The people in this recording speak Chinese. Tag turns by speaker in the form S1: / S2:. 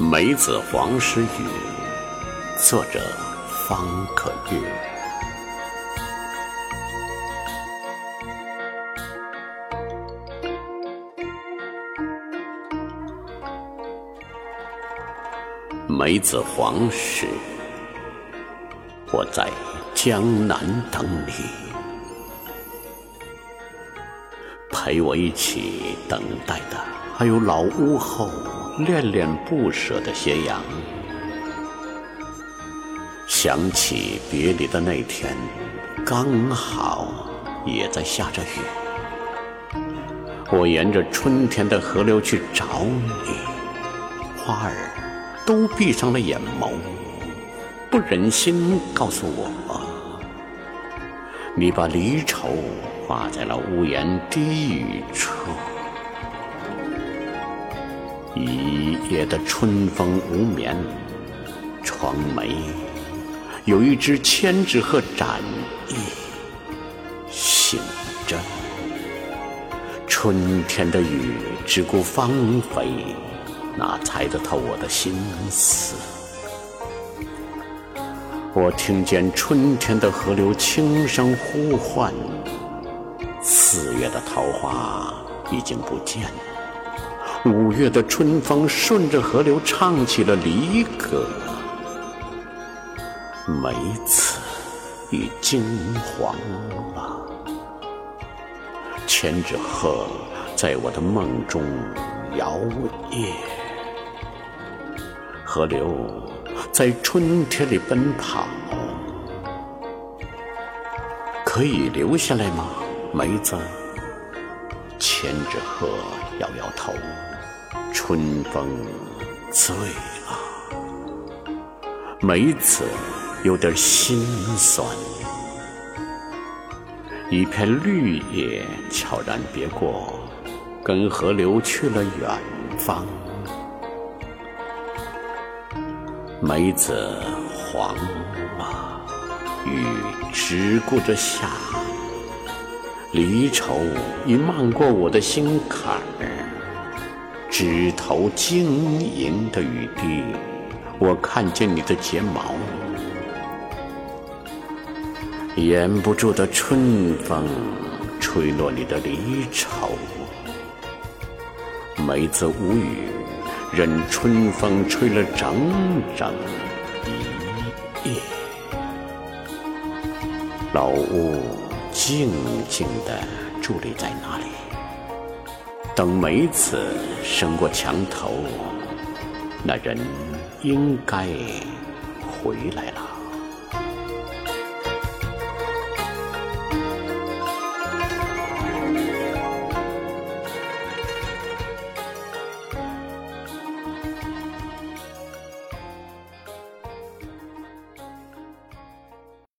S1: 梅子黄时雨，作者方可月。梅子黄时，我在江南等你，陪我一起等待的还有老屋后。恋恋不舍的斜阳，想起别离的那天，刚好也在下着雨。我沿着春天的河流去找你，花儿都闭上了眼眸，不忍心告诉我，你把离愁挂在了屋檐低语处。一夜的春风无眠，窗眉有一只千纸鹤展翼醒着。春天的雨只顾芳菲，哪猜得透我的心思？我听见春天的河流轻声呼唤，四月的桃花已经不见了。五月的春风顺着河流唱起了离歌，梅子已金黄了。千纸鹤在我的梦中摇曳，河流在春天里奔跑，可以留下来吗？梅子，千纸鹤摇摇头。春风醉了，梅子有点心酸。一片绿叶悄然别过，跟河流去了远方。梅子黄了，雨只顾着下，离愁已漫过我的心坎儿。枝头晶莹的雨滴，我看见你的睫毛。掩不住的春风，吹落你的离愁。梅子无语，任春风吹了整整一夜。老屋静静地伫立在那里。等梅子升过墙头，那人应该回来了。